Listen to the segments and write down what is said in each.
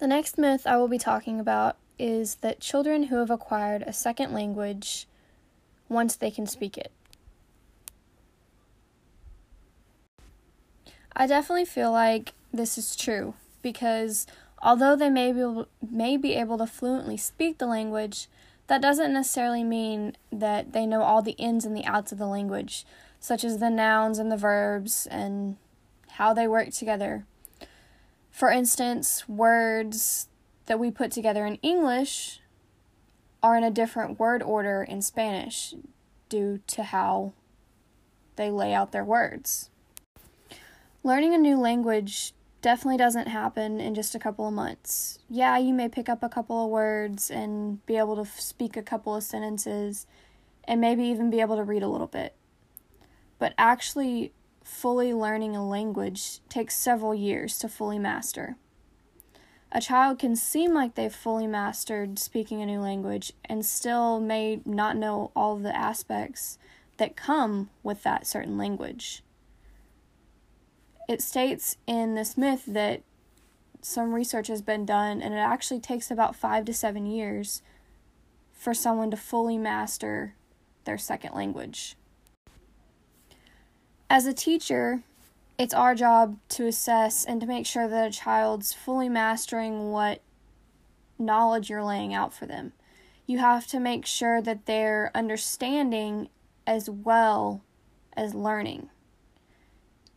The next myth I will be talking about is that children who have acquired a second language once they can speak it. I definitely feel like this is true because although they may be able, may be able to fluently speak the language, that doesn't necessarily mean that they know all the ins and the outs of the language, such as the nouns and the verbs and how they work together. For instance, words that we put together in English are in a different word order in Spanish due to how they lay out their words. Learning a new language definitely doesn't happen in just a couple of months. Yeah, you may pick up a couple of words and be able to speak a couple of sentences and maybe even be able to read a little bit. But actually fully learning a language takes several years to fully master. A child can seem like they've fully mastered speaking a new language and still may not know all the aspects that come with that certain language. It states in this myth that some research has been done, and it actually takes about five to seven years for someone to fully master their second language. As a teacher, it's our job to assess and to make sure that a child's fully mastering what knowledge you're laying out for them. You have to make sure that they're understanding as well as learning.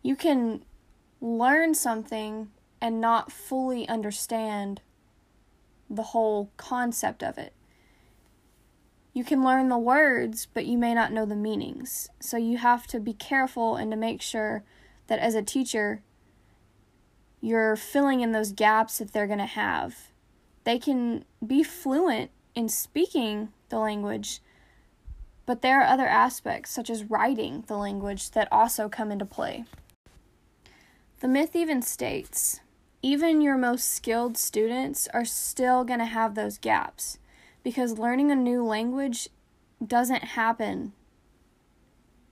You can learn something and not fully understand the whole concept of it. You can learn the words, but you may not know the meanings. So you have to be careful and to make sure that as a teacher, you're filling in those gaps that they're going to have. They can be fluent in speaking the language, but there are other aspects, such as writing the language, that also come into play. The myth even states even your most skilled students are still going to have those gaps because learning a new language doesn't happen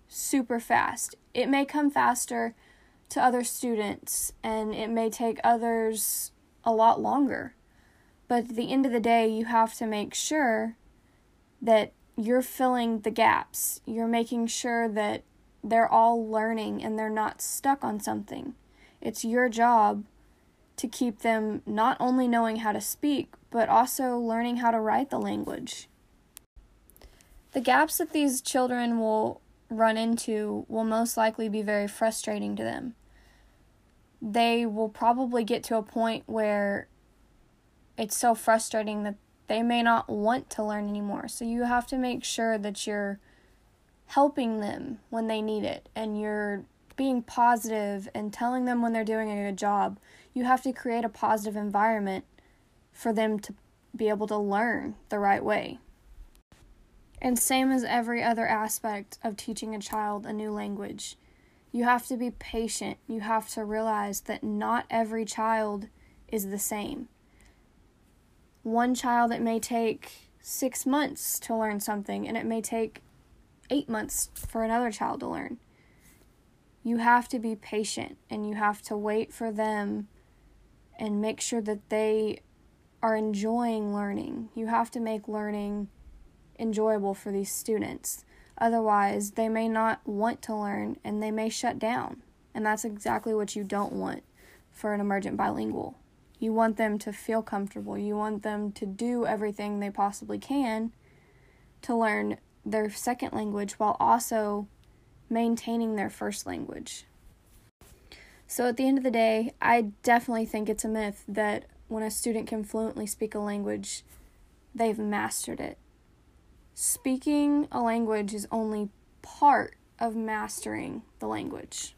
super fast. It may come faster to other students and it may take others a lot longer. But at the end of the day, you have to make sure that you're filling the gaps. You're making sure that they're all learning and they're not stuck on something. It's your job to keep them not only knowing how to speak, but also learning how to write the language. The gaps that these children will run into will most likely be very frustrating to them. They will probably get to a point where it's so frustrating that they may not want to learn anymore. So you have to make sure that you're helping them when they need it and you're being positive and telling them when they're doing a good job. You have to create a positive environment for them to be able to learn the right way. And same as every other aspect of teaching a child a new language, you have to be patient. You have to realize that not every child is the same. One child, it may take six months to learn something, and it may take eight months for another child to learn. You have to be patient and you have to wait for them and make sure that they are enjoying learning. You have to make learning enjoyable for these students. Otherwise, they may not want to learn and they may shut down. And that's exactly what you don't want for an emergent bilingual. You want them to feel comfortable. You want them to do everything they possibly can to learn their second language while also maintaining their first language. So, at the end of the day, I definitely think it's a myth that when a student can fluently speak a language, they've mastered it. Speaking a language is only part of mastering the language.